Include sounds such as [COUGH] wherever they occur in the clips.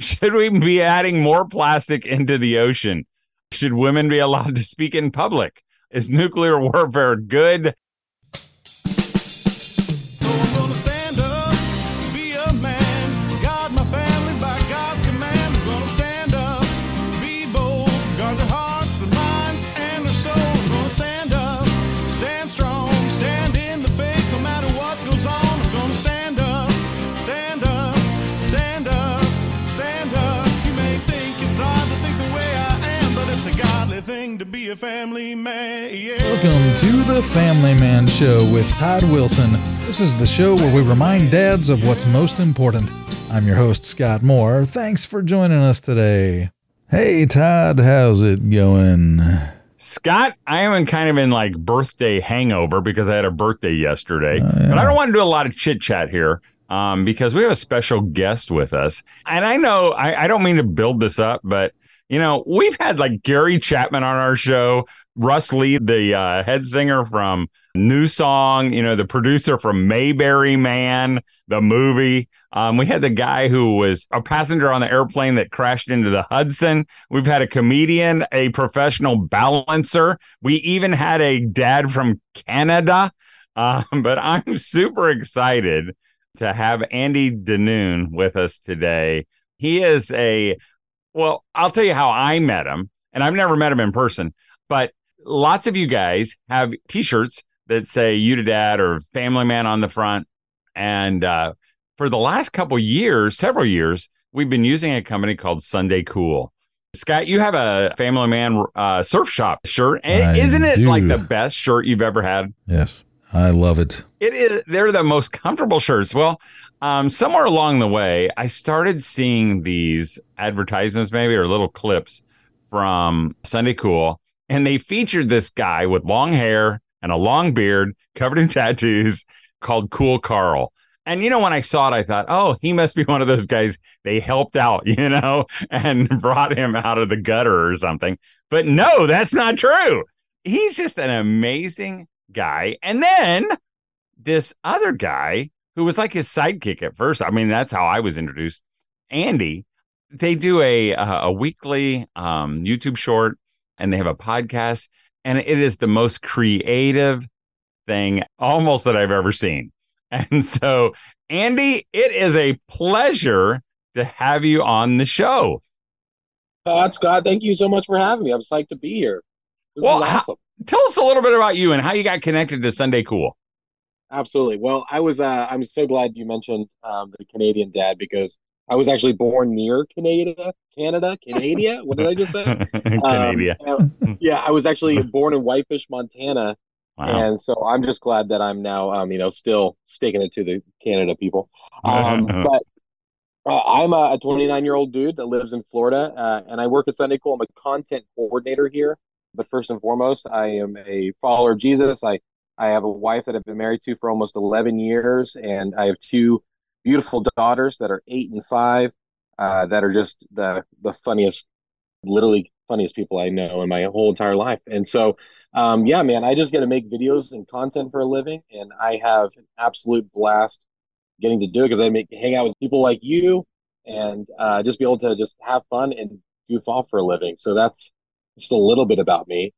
Should we be adding more plastic into the ocean? Should women be allowed to speak in public? Is nuclear warfare good? A family man. Yeah. Welcome to the Family Man Show with Todd Wilson. This is the show where we remind dads of what's most important. I'm your host, Scott Moore. Thanks for joining us today. Hey, Todd, how's it going? Scott, I am in kind of in like birthday hangover because I had a birthday yesterday. Uh, yeah. But I don't want to do a lot of chit chat here um, because we have a special guest with us. And I know I, I don't mean to build this up, but you know, we've had like Gary Chapman on our show, Russ Lee, the uh, head singer from NewSong, you know, the producer from Mayberry Man, the movie. Um, we had the guy who was a passenger on the airplane that crashed into the Hudson. We've had a comedian, a professional balancer. We even had a dad from Canada. Um, but I'm super excited to have Andy DeNoon with us today. He is a well, I'll tell you how I met him, and I've never met him in person, but lots of you guys have T-shirts that say "You to Dad" or "Family Man" on the front, and uh, for the last couple years, several years, we've been using a company called Sunday Cool. Scott, you have a Family Man uh, surf shop shirt, and isn't it do. like the best shirt you've ever had? Yes, I love it. It is. They're the most comfortable shirts. Well, um, somewhere along the way, I started seeing these advertisements, maybe or little clips from Sunday Cool, and they featured this guy with long hair and a long beard, covered in [LAUGHS] tattoos, called Cool Carl. And you know, when I saw it, I thought, oh, he must be [LAUGHS] one of those guys they helped out, [LAUGHS] you know, and brought him out of the gutter or something. But no, that's not true. He's just an amazing guy. And then this other guy who was like his sidekick at first. I mean, that's how I was introduced. Andy, they do a a weekly um, YouTube short, and they have a podcast, and it is the most creative thing almost that I've ever seen. [LAUGHS] And so, Andy, it is a pleasure to have you on the show. Uh, Scott, thank you so much for having me. I'm psyched to be here. This well, awesome. how, tell us a little bit about you and how you got connected to Sunday Cool. Absolutely. Well, I was. Uh, I'm so glad you mentioned um, the Canadian dad because I was actually born near Canada, Canada, Canada. what did I just say? [LAUGHS] Canada. Um, yeah, I was actually [LAUGHS] born in Whitefish, Montana, wow. and so I'm just glad that I'm now, um, you know, still sticking it to the Canada people. Um, [LAUGHS] but uh, I'm a 29 year old dude that lives in Florida, uh, and I work at Sunday Cool. I'm a content coordinator here. But first and foremost, I am a follower of Jesus. I I have a wife that I've been married to for almost 11 years, and I have two beautiful daughters that are eight and five, uh, that are just the the funniest, literally funniest people I know in my whole entire life. And so, um, yeah, man, I just get to make videos and content for a living, and I have an absolute blast getting to do it because I make hang out with people like you, and uh, just be able to just have fun and goof off for a living. So that's just a little bit about me.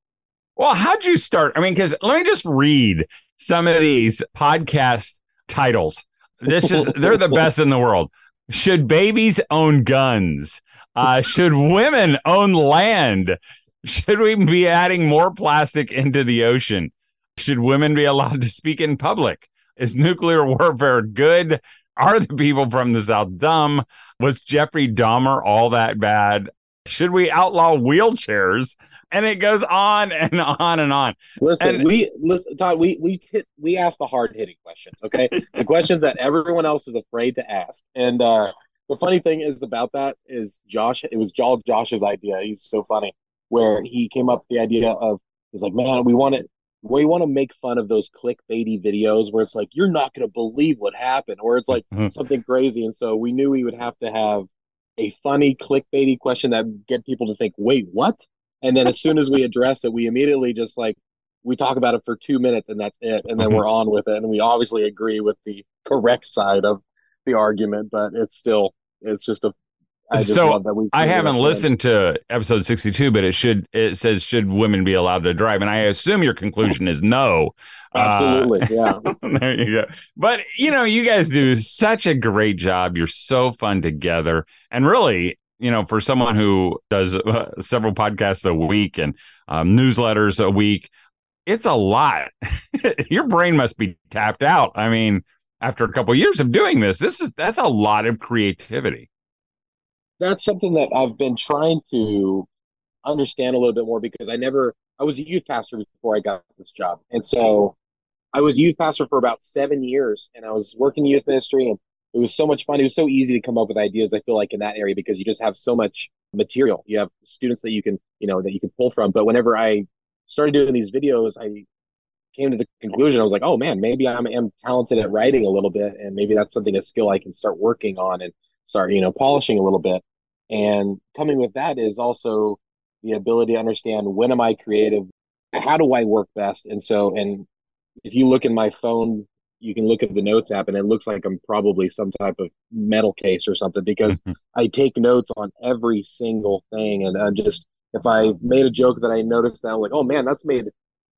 Well, how'd you start? I mean, because let me just read some of these podcast titles. This is they're the best in the world. Should babies own guns? Uh, should women own land? Should we be adding more plastic into the ocean? Should women be allowed to speak in public? Is nuclear warfare good? Are the people from the South dumb? Was Jeffrey Dahmer all that bad? Should we outlaw wheelchairs? And it goes on and on and on. Listen, and, we listen, Todd. We we hit we ask the hard hitting questions. Okay, [LAUGHS] the questions that everyone else is afraid to ask. And uh, the funny thing is about that is Josh. It was Josh's idea. He's so funny. Where he came up with the idea of he's like, man, we want to we want to make fun of those clickbaity videos where it's like you're not going to believe what happened, or it's like [LAUGHS] something crazy. And so we knew we would have to have a funny clickbaity question that get people to think, wait, what? And then as soon as we address it, we immediately just like we talk about it for two minutes and that's it. And then mm-hmm. we're on with it. And we obviously agree with the correct side of the argument, but it's still it's just a I so I haven't listened to episode 62, but it should it says should women be allowed to drive, and I assume your conclusion is no. Absolutely, uh, yeah. [LAUGHS] there you go. But you know, you guys do such a great job. You're so fun together, and really, you know, for someone who does uh, several podcasts a week and um, newsletters a week, it's a lot. [LAUGHS] your brain must be tapped out. I mean, after a couple of years of doing this, this is that's a lot of creativity that's something that I've been trying to understand a little bit more because I never I was a youth pastor before I got this job. And so I was youth pastor for about seven years and I was working youth ministry and it was so much fun. It was so easy to come up with ideas, I feel like, in that area because you just have so much material. You have students that you can, you know, that you can pull from. But whenever I started doing these videos, I came to the conclusion I was like, oh man, maybe I'm, am talented at writing a little bit, and maybe that's something a skill I can start working on and start, you know, polishing a little bit. And coming with that is also the ability to understand when am I creative? How do I work best? And so, and if you look in my phone, you can look at the notes app and it looks like I'm probably some type of metal case or something because mm-hmm. I take notes on every single thing. And I'm just, if I made a joke that I noticed that I'm like, oh man, that's made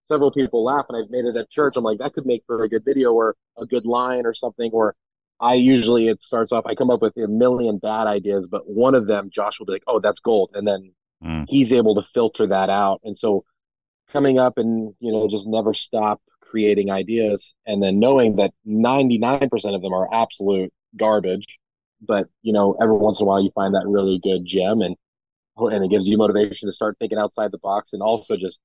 several people laugh and I've made it at church. I'm like, that could make for a good video or a good line or something. Or I usually it starts off. I come up with a million bad ideas, but one of them, Josh will be like, "Oh, that's gold," and then mm. he's able to filter that out. And so, coming up and you know just never stop creating ideas, and then knowing that ninety nine percent of them are absolute garbage, but you know every once in a while you find that really good gem, and and it gives you motivation to start thinking outside the box, and also just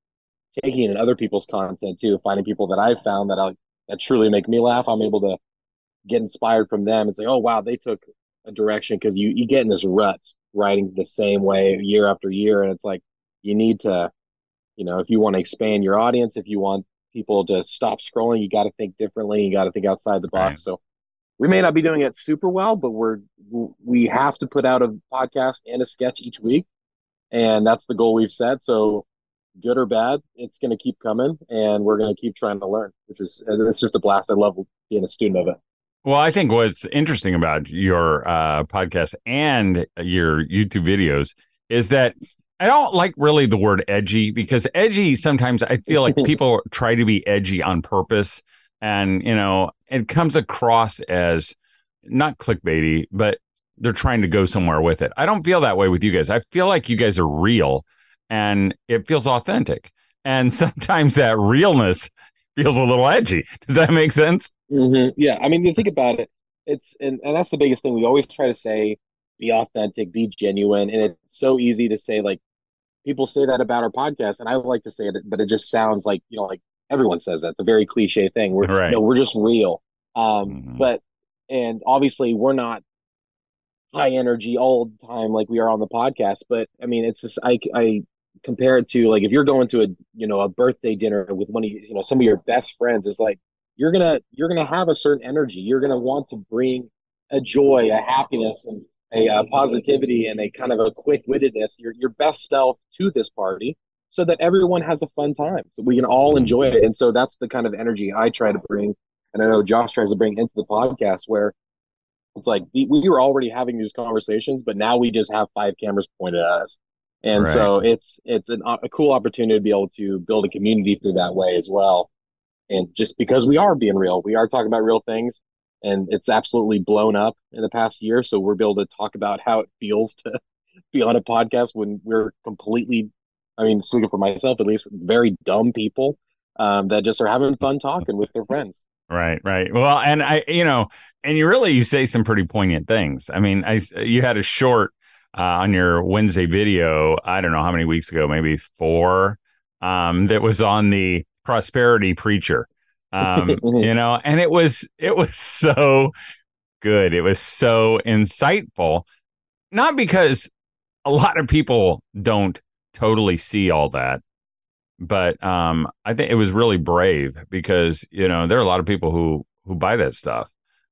taking in other people's content too, finding people that I've found that I that truly make me laugh. I'm able to get inspired from them and say, oh wow, they took a direction because you you get in this rut writing the same way year after year, and it's like you need to, you know, if you want to expand your audience, if you want people to stop scrolling, you got to think differently. You got to think outside the box. Right. So we may not be doing it super well, but we're we have to put out a podcast and a sketch each week, and that's the goal we've set. So good or bad, it's going to keep coming, and we're going to keep trying to learn, which is it's just a blast. I love being a student of it. Well, I think what's interesting about your uh, podcast and your YouTube videos is that I don't like really the word edgy because edgy sometimes I feel like [LAUGHS] people try to be edgy on purpose. And, you know, it comes across as not clickbaity, but they're trying to go somewhere with it. I don't feel that way with you guys. I feel like you guys are real and it feels authentic. And [LAUGHS] sometimes that realness feels a little edgy. Does that make sense? Mm-hmm. Yeah, I mean, you think about it, it's and, and that's the biggest thing. We always try to say, be authentic, be genuine, and it's so easy to say like people say that about our podcast, and I like to say it, but it just sounds like you know, like everyone says that. It's a very cliche thing. We're right. you know, we're just real. Um, mm-hmm. but and obviously we're not high energy all the time like we are on the podcast. But I mean, it's just I I compare it to like if you're going to a you know a birthday dinner with one of you know some of your best friends it's like you're gonna you're gonna have a certain energy. You're gonna want to bring a joy a happiness and a, a positivity and a kind of a quick-wittedness your, your best self to this party so that everyone has a fun time. So we can all enjoy it. And so that's the kind of energy i try to bring. And i know josh tries to bring into the podcast where it's like we were already having these conversations but now we just have five cameras pointed at us and right. so it's it's an, a cool opportunity to be able to build a community through that way as well. And just because we are being real we are talking about real things and it's absolutely blown up in the past year. So we're able to talk about how it feels to [LAUGHS] be on a podcast when we're completely i mean speaking for myself at least very dumb people um, that just are having fun talking with their friends. Right right. Well and i you know and you really you say some pretty poignant things. I mean i you had a short uh, on your Wednesday video, I don't know how many weeks ago, maybe four, um, that was on the prosperity preacher. Um, [LAUGHS] you know, and it was it was so good. It was so insightful. Not because a lot of people don't totally see all that, but um, I think it was really brave because you know there are a lot of people who who buy that stuff,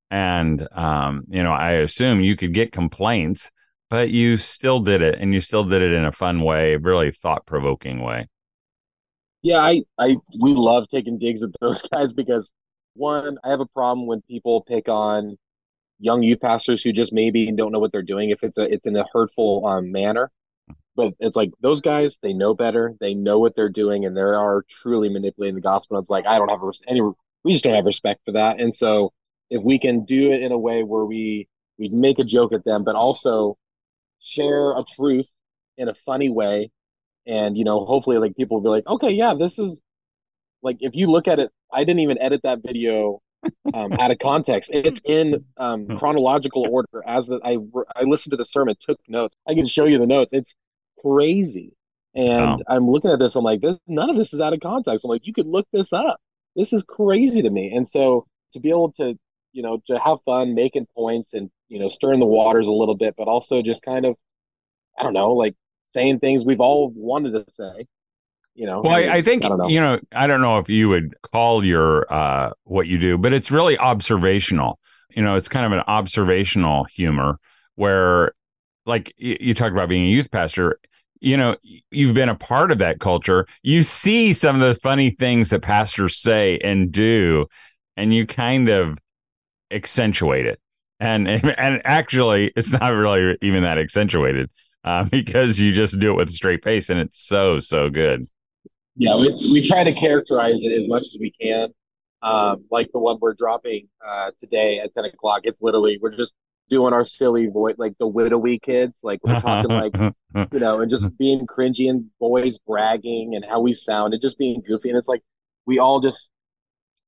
and um, you know I assume you could get complaints but you still did it and you still did it in a fun way, really thought provoking way. Yeah, I, I, we love taking digs at those [LAUGHS] guys because one, I have a problem when people pick on young youth pastors who just maybe don't know what they're doing if it's a it's in a hurtful um, manner but it's like those guys they know better they know what they're doing and they are truly manipulating the gospel And it's like i don't have any we just don't have respect for that and so if we can do it in a way where we we make a joke at them but also share a truth in a funny way and you know hopefully like people will be like okay yeah this is like if you look at it i didn't even edit that video um, out of context. It's in um, hmm. chronological order as that I I listened to the sermon, took notes. I can show you the notes. It's crazy. And wow. I'm looking at this. I'm like, this, none of this is out of context. I'm like, you could look this up. This is crazy to me. And so to be able to, you know, to have fun making points and you know stirring the waters a little bit, but also just kind of, I don't know, like saying things we've all wanted to say you know well I, I think I know. you know i don't know if you would call your uh what you do but it's really observational. You know it's kind of an observational humor where like you, you talk about being a youth pastor you know you've been a part of that culture. You see some of the funny things that pastors say and do and you kind of accentuate it and [LAUGHS] and actually it's not really even that accentuated uh, because you just do it with a straight face and it's so so good yeah, we try to characterize it as much as we can. Um, like the one we're dropping uh, today at ten o'clock. It's literally we're just doing our silly voice, like the widowy kids. Like we're talking like [LAUGHS] you know, and just being cringy and boys bragging and how we sound and just being goofy. And it's like we all just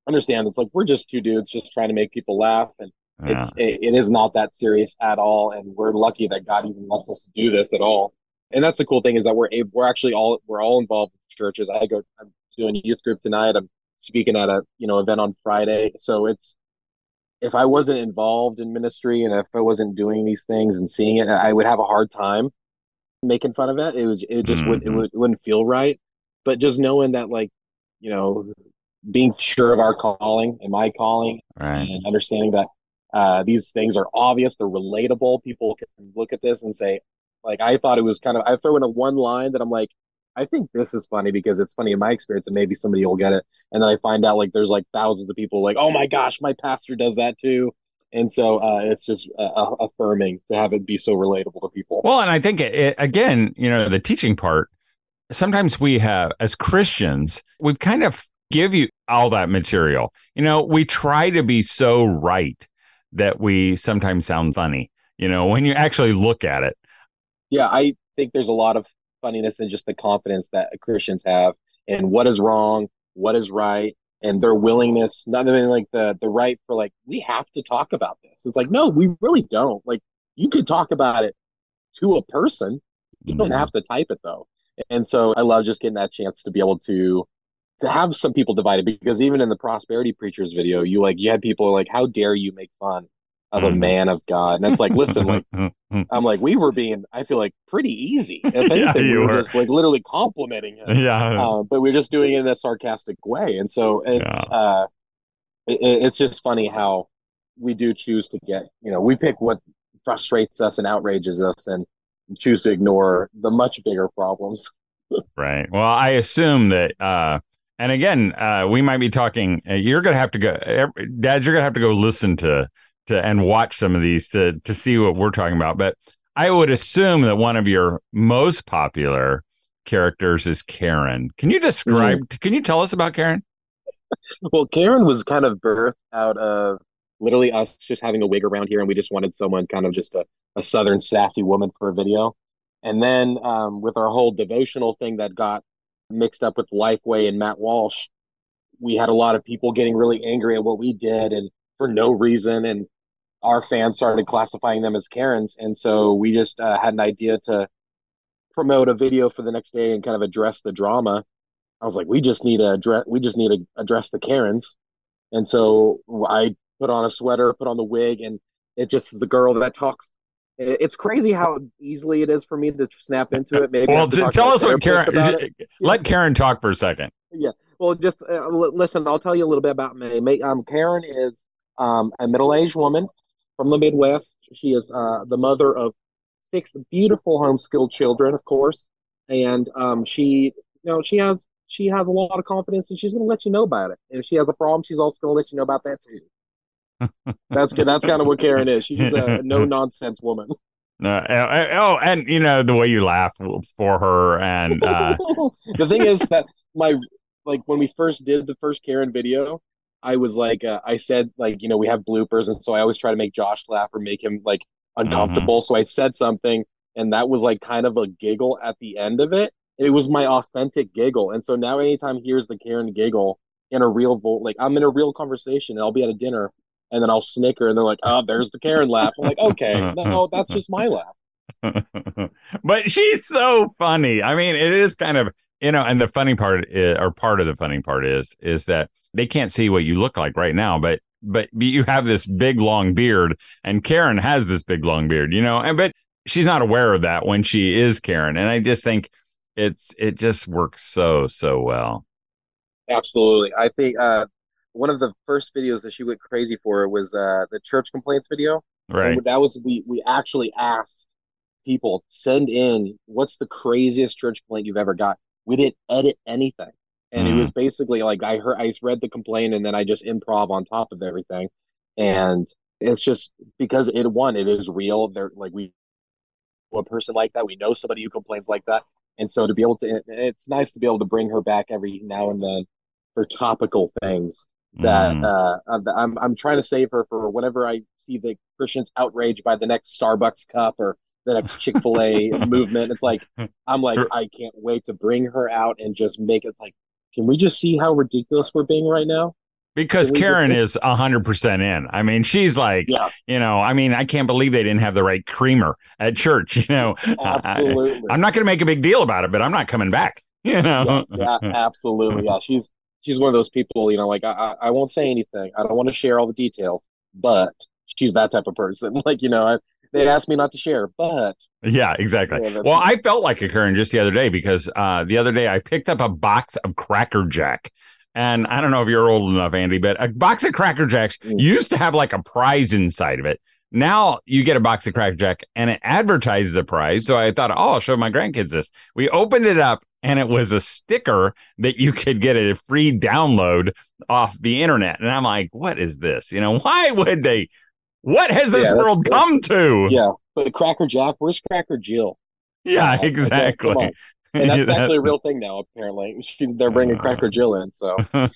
understand. It's like we're just two dudes just trying to make people laugh, and yeah. it's it, it is not that serious at all. And we're lucky that God even lets us do this at all and that's the cool thing is that we're able, we're actually all we're all involved in churches. I go I'm doing a youth group tonight. I'm speaking at a you know event on Friday. So it's if I wasn't involved in ministry and if I wasn't doing these things and seeing it, I would have a hard time making fun of it. It was it just mm-hmm. would, it, would, it wouldn't feel right. But just knowing that like you know being sure of our calling and my calling right. and understanding that uh, these things are obvious, they're relatable. People can look at this and say, like I thought it was kind of I throw in a one line that I'm like, I think this is funny because it's funny in my experience and maybe somebody will get it. And then I find out like there's like thousands of people like, oh my gosh, my pastor does that too. And so uh, it's just uh, affirming to have it be so relatable to people. Well, and I think it, it, again, you know, the teaching part. Sometimes we have, as Christians, we've kind of give you all that material. You know, we try to be so right that we sometimes sound funny. You know, when you actually look at it, yeah, I think there's a lot of funniness and just the confidence that Christians have and what is wrong, what is right, and their willingness, not even like the the right for like we have to talk about this. It's like no, we really don't. Like you could talk about it to a person. You don't mm-hmm. have to type it though. And so I love just getting that chance to be able to to have some people divided because even in the prosperity preachers video, you like you had people like, how dare you make fun of a mm-hmm. man of God. And it's like, listen, like [LAUGHS] I'm like, we were being, I feel like pretty easy. If [LAUGHS] anything, yeah, we were, were, just like literally complimenting him. Yeah. Uh, but we're just doing it in a sarcastic way. And so it's yeah. uh it, it's just funny how we do choose to get, you know, we pick what frustrates us and outrages us and choose to ignore the much bigger problems. [LAUGHS] right. Well, I assume that uh and again, uh, we might be talking. Uh, you're going to have to go, Dad. You're going to have to go listen to to and watch some of these to to see what we're talking about. But I would assume that one of your most popular characters is Karen. Can you describe? Mm-hmm. Can you tell us about Karen? Well, Karen was kind of birthed out of literally us just having a wig around here, and we just wanted someone kind of just a, a southern sassy woman for a video. And then um, with our whole devotional thing that got mixed up with Lifeway and Matt Walsh, we had a lot of people getting really angry at what we did and for no reason. And our fans started classifying them as Karens, and so we just uh, had an idea to promote a video for the next day and kind of address the drama. I was like, we just need to address, we just need to address the Karens, and so I put on a sweater, put on the wig, and it just the girl that talks. It's crazy how easily it is for me to snap into it. Maybe well, tell us what Karen. Let Karen talk for a second. Yeah. Well, just uh, listen. I'll tell you a little bit about me. Um, Karen is um, a middle-aged woman from the Midwest. She is uh, the mother of six beautiful homeschooled children, of course, and um, she, you know, she has she has a lot of confidence, and she's going to let you know about it. And if she has a problem, she's also going to let you know about that too. That's that's kind of what Karen is. She's a [LAUGHS] no nonsense woman. Uh, oh, and you know the way you laugh for her, and uh... [LAUGHS] the thing is that my like when we first did the first Karen video, I was like, uh, I said like you know we have bloopers, and so I always try to make Josh laugh or make him like uncomfortable. Mm-hmm. So I said something, and that was like kind of a giggle at the end of it. It was my authentic giggle, and so now anytime he hears the Karen giggle in a real vote, like I'm in a real conversation, and I'll be at a dinner, and then I'll snicker, and they're like, "Oh, there's the Karen laugh." I'm like, "Okay, [LAUGHS] no, that's just my laugh." [LAUGHS] but she's so funny. I mean, it is kind of you know, and the funny part is, or part of the funny part is, is that they can't see what you look like right now, but but you have this big long beard, and Karen has this big long beard, you know, and but she's not aware of that when she is Karen, and I just think it's it just works so so well. Absolutely, I think uh, one of the first videos that she went crazy for was uh, the church complaints video. Right. And that was we we actually asked people send in what's the craziest church complaint you've ever got. We didn't edit anything, and mm. it was basically like I heard I read the complaint and then I just improv on top of everything, and it's just because it one it is real. They're like we a person like that. We know somebody who complains like that, and so to be able to, it's nice to be able to bring her back every now and then for topical things that mm. uh, I'm I'm trying to save her for whenever I see the Christians outraged by the next Starbucks cup or the next Chick Fil A [LAUGHS] movement. It's like I'm like I can't wait to bring her out and just make it like, can we just see how ridiculous we're being right now? Because Karen is hundred percent in. I mean, she's like, yeah. you know, I mean, I can't believe they didn't have the right creamer at church. [LAUGHS] You know, absolutely. I, am not going to make a big deal about it, but I'm not coming back. [LAUGHS] You know, yeah, yeah absolutely. Yeah, she's she's one of those people, you know, like I, I won't say anything. I don't want to share all the details, but she's that type of person. [LAUGHS] Like, you know, I, they asked me not to share, but yeah, exactly. Yeah, well, I felt like a Karen just the other day because uh, the other day I picked up a box of Cracker Jack. And I don't know if you're old enough, Andy, but a box of Cracker Jacks mm. used to have like a prize inside of it. Now you get a box of Cracker Jack and it advertises a prize. So I thought, oh, I'll show my grandkids this. We opened it up and it was a sticker that you could get a free download off the internet. And I'm like, what is this? You know, [LAUGHS] why would they? What has this yeah, world come to? Yeah, but Cracker Jack, where's Cracker Jill? Yeah, exactly. Okay, [LAUGHS] and that's actually a real thing now. Apparently, they're bringing uh, Cracker Jill in. So, [LAUGHS] I,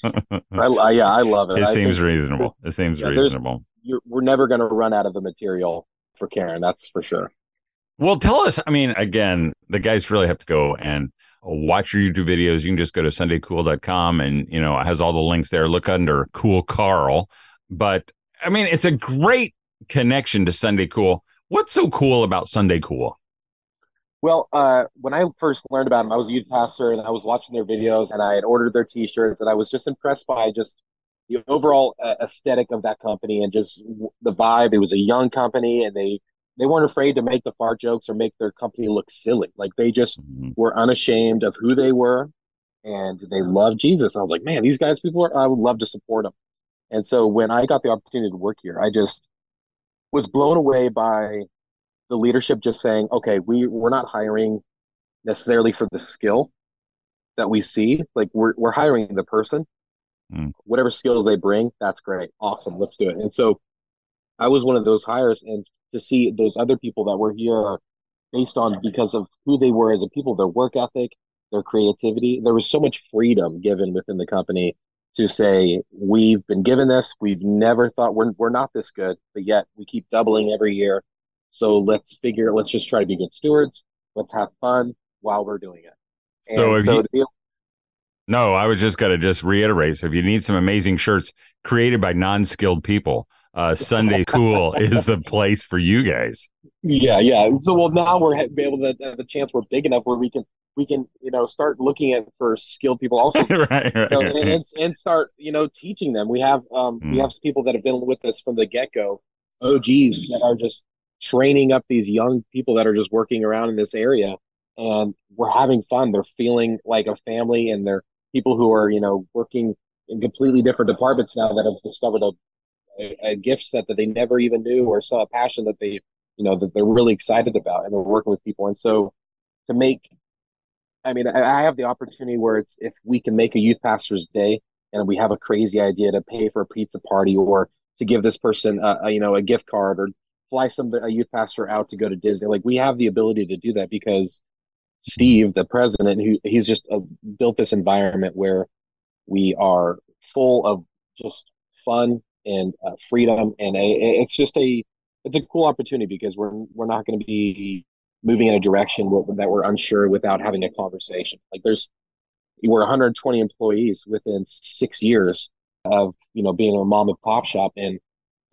I, yeah, I love it. It I seems reasonable. It seems yeah, reasonable. we're never going to run out of the material for Karen. That's for sure. Well, tell us. I mean, again, the guys really have to go and watch your YouTube videos. You can just go to sundaycool.com and, you know, it has all the links there. Look under Cool Carl. But I mean, it's a great connection to Sunday Cool. What's so cool about Sunday Cool? Well, uh, when I first learned about them, I was a youth pastor and I was watching their videos and I had ordered their t-shirts and I was just impressed by just the overall uh, aesthetic of that company and just the vibe. It was a young company and they they weren't afraid to make the fart jokes or make their company look silly. Like they just mm-hmm. were unashamed of who they were and they loved Jesus. And I was like, man, these guys, people are, I would love to support them. And so when I got the opportunity to work here, I just was blown away by the leadership just saying, okay, we, we're not hiring necessarily for the skill that we see. Like we're, we're hiring the person, mm. whatever skills they bring, that's great. Awesome. Let's do it. And so I was one of those hires and to see those other people that were here based on because of who they were as a people, their work ethic, their creativity. There was so much freedom given within the company to say we've been given this. We've never thought we're we're not this good, but yet we keep doubling every year. So let's figure. Let's just try to be good stewards. Let's have fun while we're doing it. So, so you, be, no, I was just gonna just reiterate. So if you need some amazing shirts created by non-skilled people, uh, Sunday [LAUGHS] Cool is the place for you guys. Yeah, yeah. So well, now we're able to have the chance. We're big enough where we can we can you know start looking at for skilled people also, [LAUGHS] right, right, you know, and, and start you know teaching them. We have um mm. we have some people that have been with us from the get go, OGs that are just training up these young people that are just working around in this area, and we're having fun. They're feeling like a family, and they're people who are you know working in completely different departments now that have discovered a a, a, gift set that they never even knew or saw a passion that they you know that they're really excited about and they're working with people and so to make i mean i, have the opportunity where it's if we can make a youth pastor's day and we have a crazy idea to pay for a pizza party or to give this person a, a, you know a gift card or fly some a youth pastor out to go to Disney. Like we have the ability to do that because Steve, the president, who he's just uh, built this environment where we are full of just fun and uh, freedom, and a, it's just a it's a cool opportunity because we're we're not going to be moving in a direction that we're unsure without having a conversation. Like there's we're 120 employees within six years of you know being a mom and pop shop, and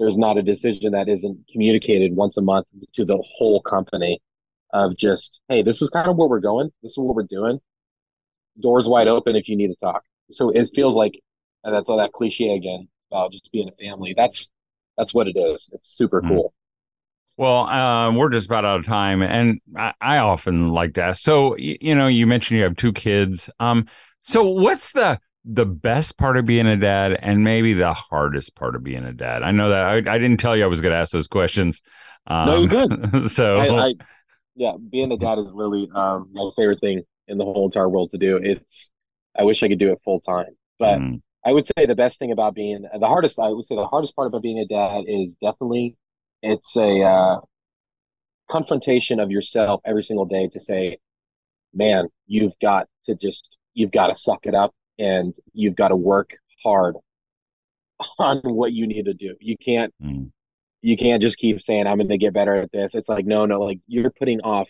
there's not a decision that isn't communicated once a month to the whole company of just hey, this is kind of where we're going, this is what we're doing. Doors wide open if you need to talk. So it feels like and that's all that cliche again about just being a family. That's that's what it is. It's super mm-hmm. cool. Well, uh, we're just about out of time, and I, I often like to ask. So, you, you know, you mentioned you have two kids. Um, so what's the the best part of being a dad, and maybe the hardest part of being a dad? I know that I, I didn't tell you I was going to ask those questions. Um, no, you did. so, I, I, [LAUGHS] yeah, being a dad is really um, my favorite thing in the whole entire world to do. It's I wish I could do it full time, but mm. I would say the best thing about being the hardest. I would say the hardest part about being a dad is definitely it's a uh, confrontation of yourself every single day to say, man, you've got to just, you've got to suck it up and you've got to work hard on what you need to do. You can't, mm. you can't just keep saying, I'm going to get better at this. It's like, no, no, like you're putting off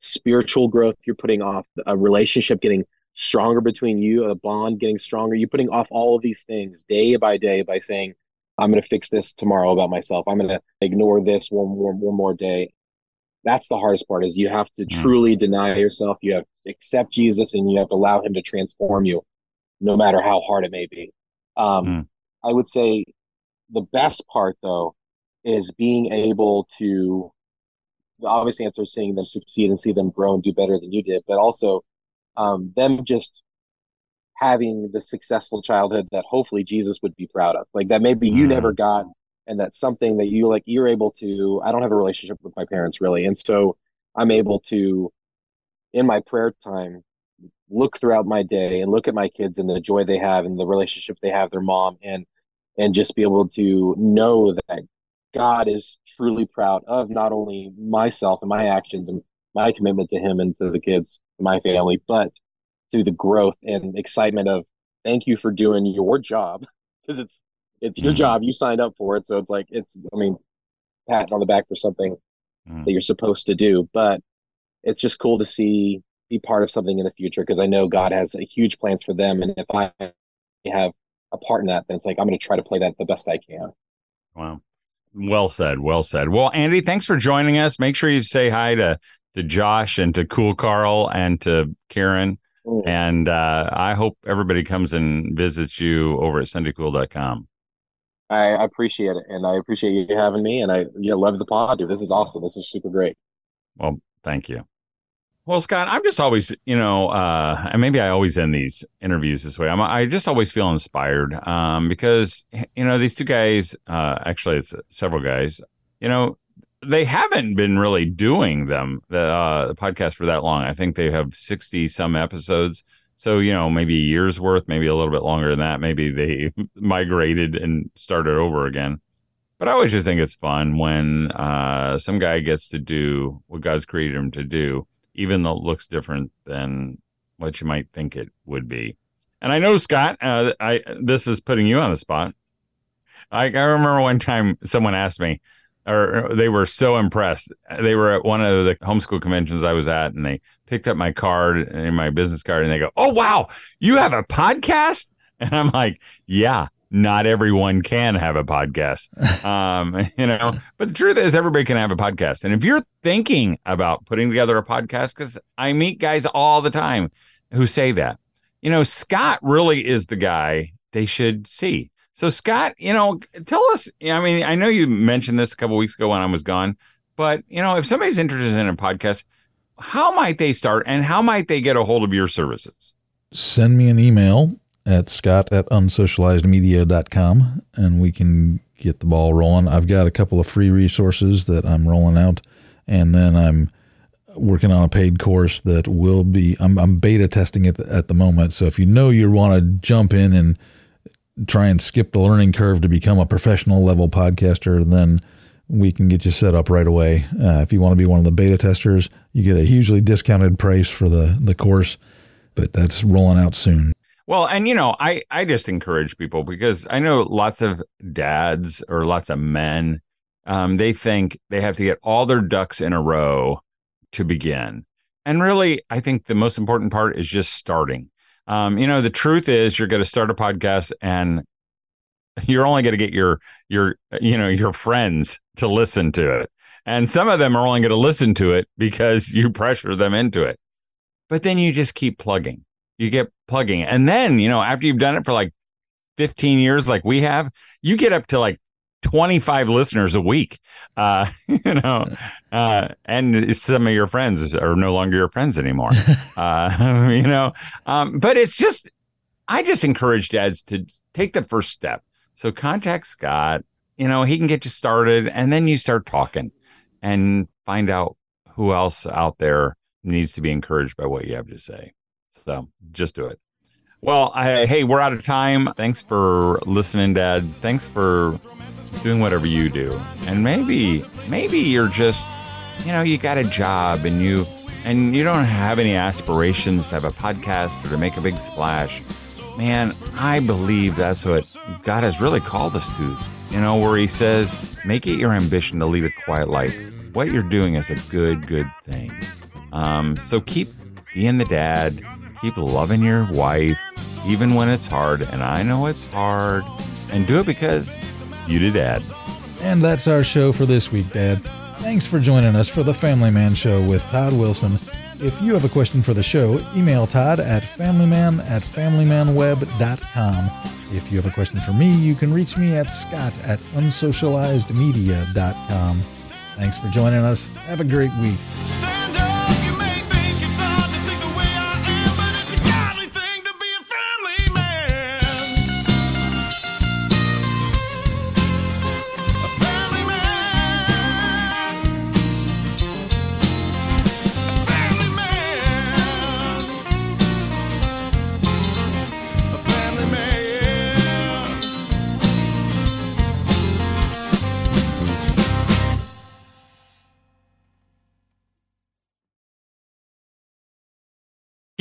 spiritual growth. You're putting off a relationship getting stronger between you, a bond getting stronger. You're putting off all of these things day by day by saying, I'm going to fix this tomorrow about myself. I'm going to ignore this one more one more day. That's the hardest part is you have to mm. truly deny yourself. You have to accept Jesus and you have to allow him to transform you no matter how hard it may be. Um, mm. I would say the best part though is being able to the obvious answer is seeing them succeed and see them grow and do better than you did, but also um, them just having the successful childhood that hopefully Jesus would be proud of. Like that maybe you mm. never got and that's something that you like you're able to I don't have a relationship with my parents really. And so I'm able to in my prayer time look throughout my day and look at my kids and the joy they have and the relationship they have their mom and and just be able to know that God is truly proud of not only myself and my actions and my commitment to him and to the kids, my family, but to the growth and excitement of thank you for doing your job [LAUGHS] because it's it's your mm-hmm. job you signed up for it so it's like it's i mean pat on the back for something mm-hmm. that you're supposed to do but it's just cool to see be part of something in the future because i know god has a huge plans for them and if i have a part in that then it's like i'm going to try to play that the best i can wow well said well said well andy thanks for joining us make sure you say hi to to josh and to cool carl and to karen Mm. And uh, I hope everybody comes and visits you over at sundaycool.com. I appreciate it. And I appreciate you having me. And I yeah, love the pod, dude. This is awesome. This is super great. Well, thank you. Well, Scott, I'm just always, you know, uh, and maybe I always end these interviews this way. I'm, I just always feel inspired um, because, you know, these two guys, uh, actually, it's several guys, you know, they haven't been really doing them the, uh, the podcast for that long. I think they have sixty some episodes. So you know, maybe a year's worth, maybe a little bit longer than that. Maybe they [LAUGHS] migrated and started over again. But I always just think it's fun when uh, some guy gets to do what God's created him to do, even though it looks different than what you might think it would be. And I know Scott, uh, I this is putting you on the spot. I, I remember one time someone asked me, or they were so impressed. They were at one of the homeschool conventions I was at, and they picked up my card and my business card, and they go, "Oh wow, you have a podcast?" [LAUGHS] And I'm like, "Yeah." Not everyone can have a podcast, [LAUGHS] um, you know. But the truth is, everybody can have a podcast. And if you're thinking about putting together a podcast, because I meet guys all the time who say that, you know, Scott really is the guy they should see so, Scott, you know, tell us. I mean, I know you mentioned this a couple weeks ago when I was gone, but you know, if somebody's interested in a podcast, how might they start, and how might they get a hold of your services? Send me an email at scott at unsocializedmedia.com and we can get the ball rolling. I've got a couple of free resources that I'm rolling out, and then I'm working on a paid course that will be I'm, I'm beta testing it at the moment. So if you know you want to jump in and try and skip the learning curve to become a professional level podcaster, then we can get you set up right away. Uh, if you want to be one of the beta testers, you get a hugely discounted price for the the course, but that's rolling out soon. Well, and you know, I I just encourage people because I know lots of dads or lots of men, um, they think they have to get all their ducks in a row to begin, and really, I think the most important part is just starting. Um, you know, the truth is, you're going to start a podcast, and you're only going to get your your you know your friends to listen to it. And some of them are only going to listen to it because you pressure them into it. But then you just keep plugging you get plugging and then you know after you've done it for like 15 years like we have you get up to like 25 listeners a week uh [LAUGHS] you know uh and some of your friends are no longer your friends anymore [LAUGHS] uh [LAUGHS] you know um but it's just i just encourage dads to take the first step so contact Scott. You know, he can get you started and then you start talking and find out who else out there needs to be encouraged by what you have to say. So just do it. Well, I, hey, we're out of time. Thanks for listening, Dad. Thanks for doing whatever you do. And maybe, maybe you're just, you know, you got a job and you and you don't have any aspirations to have a podcast or to make a big splash man, I believe that's what God has really called us to. You know, where He says, make it your ambition to lead a quiet life. What you're doing is a good, good thing. Um, so keep being the dad, keep loving your wife, even when it's hard. And I know it's hard. And do it because you did, Dad. And that's our show for this week, Dad. Thanks for joining us for the Family Man Show with Todd Wilson. If you have a question for the show, email Todd at familyman at familymanweb.com. If you have a question for me, you can reach me at scott at unsocializedmedia.com. Thanks for joining us. Have a great week.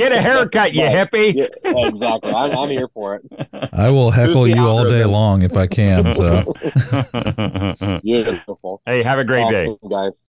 Get a [LAUGHS] haircut, you hippie. Yeah, exactly. I'm, I'm, here for it. I will heckle you all day long if I can. So [LAUGHS] beautiful. Hey, have a great awesome, day, guys.